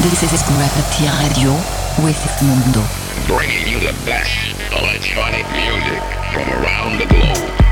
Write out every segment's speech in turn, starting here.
This is Gravity Radio with Mundo. Bringing you the best electronic music from around the globe.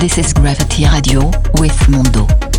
This is Gravity Radio with Mondo.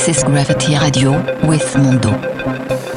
This is Gravity Radio with Mondo.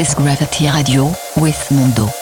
This is Gravity Radio with Mondo.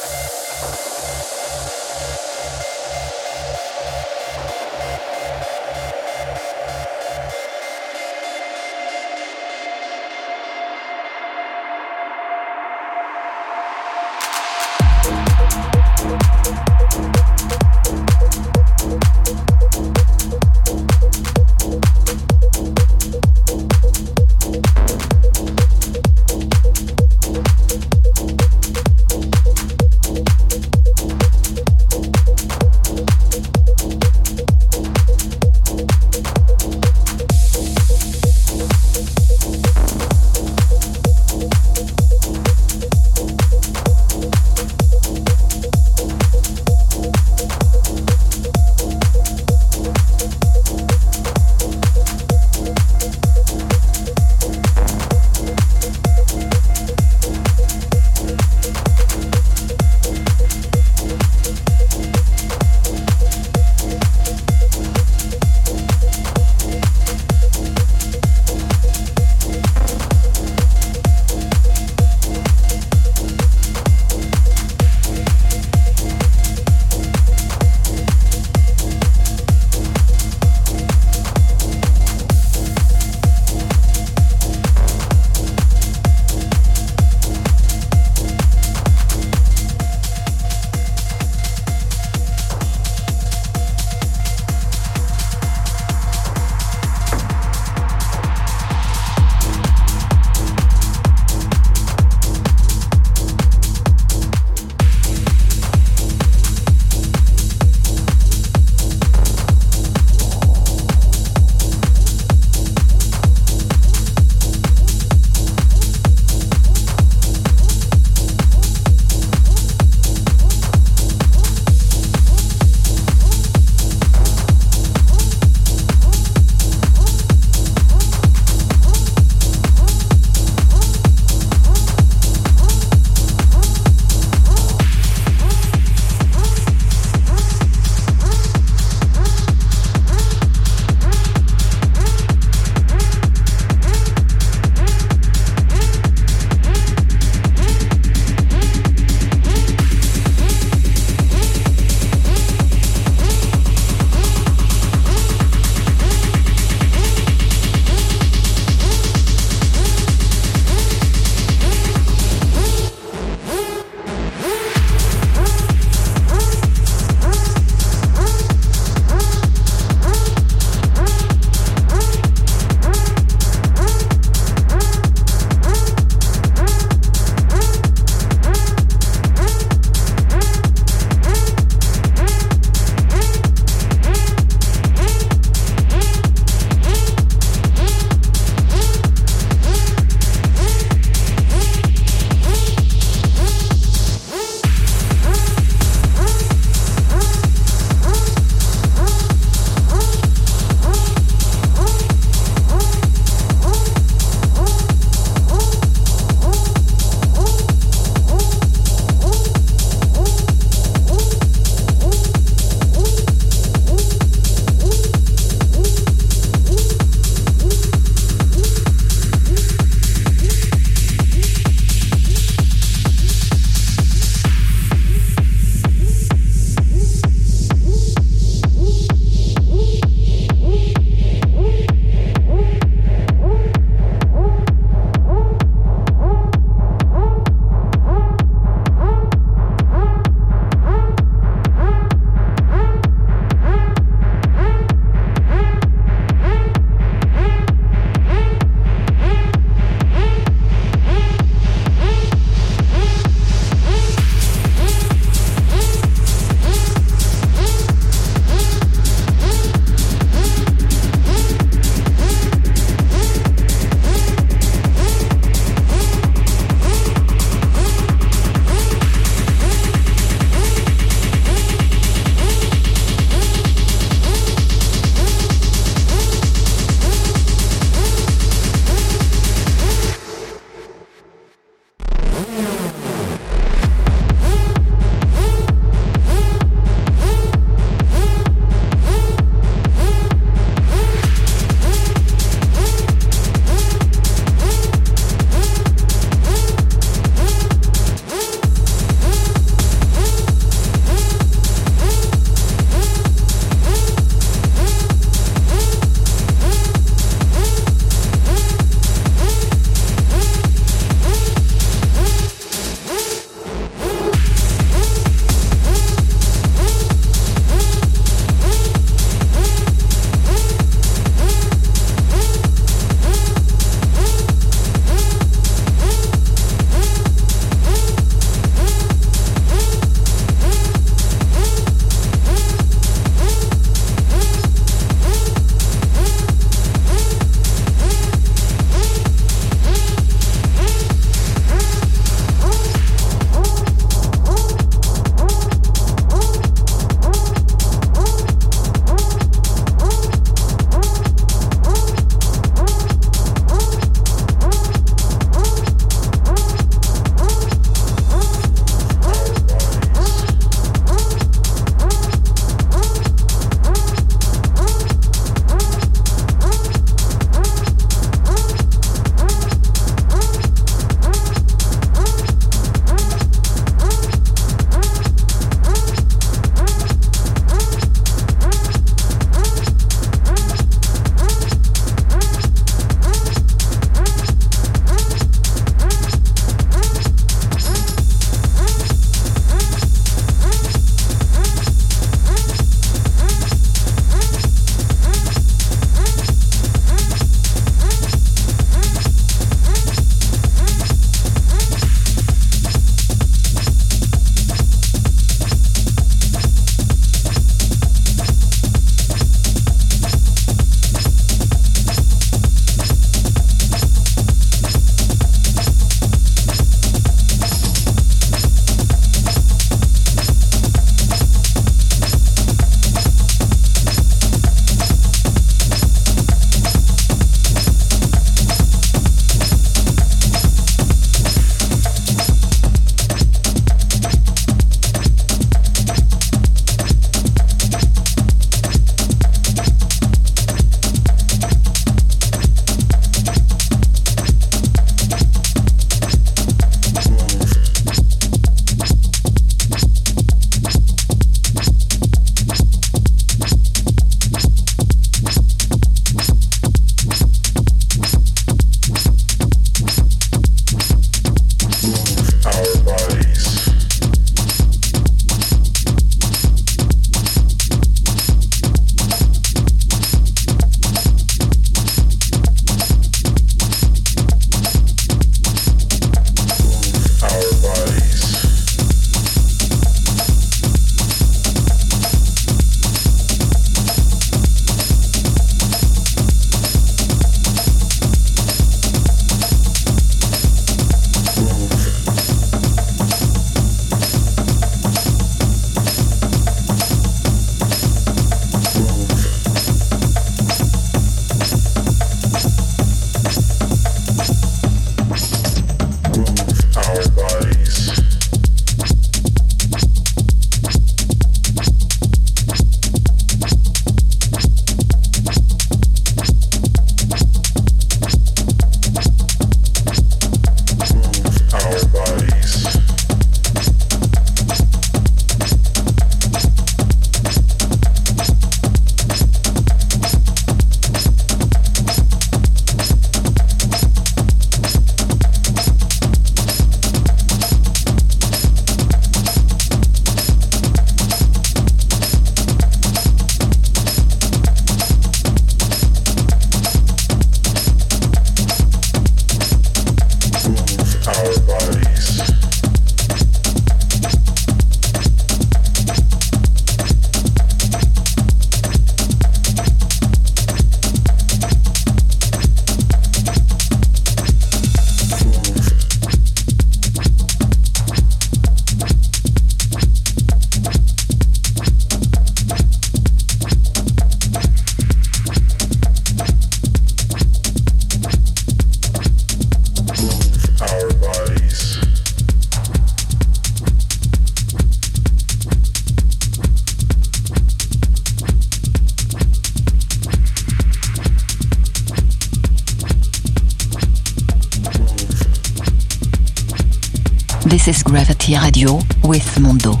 This is Gravity Radio with Mondo.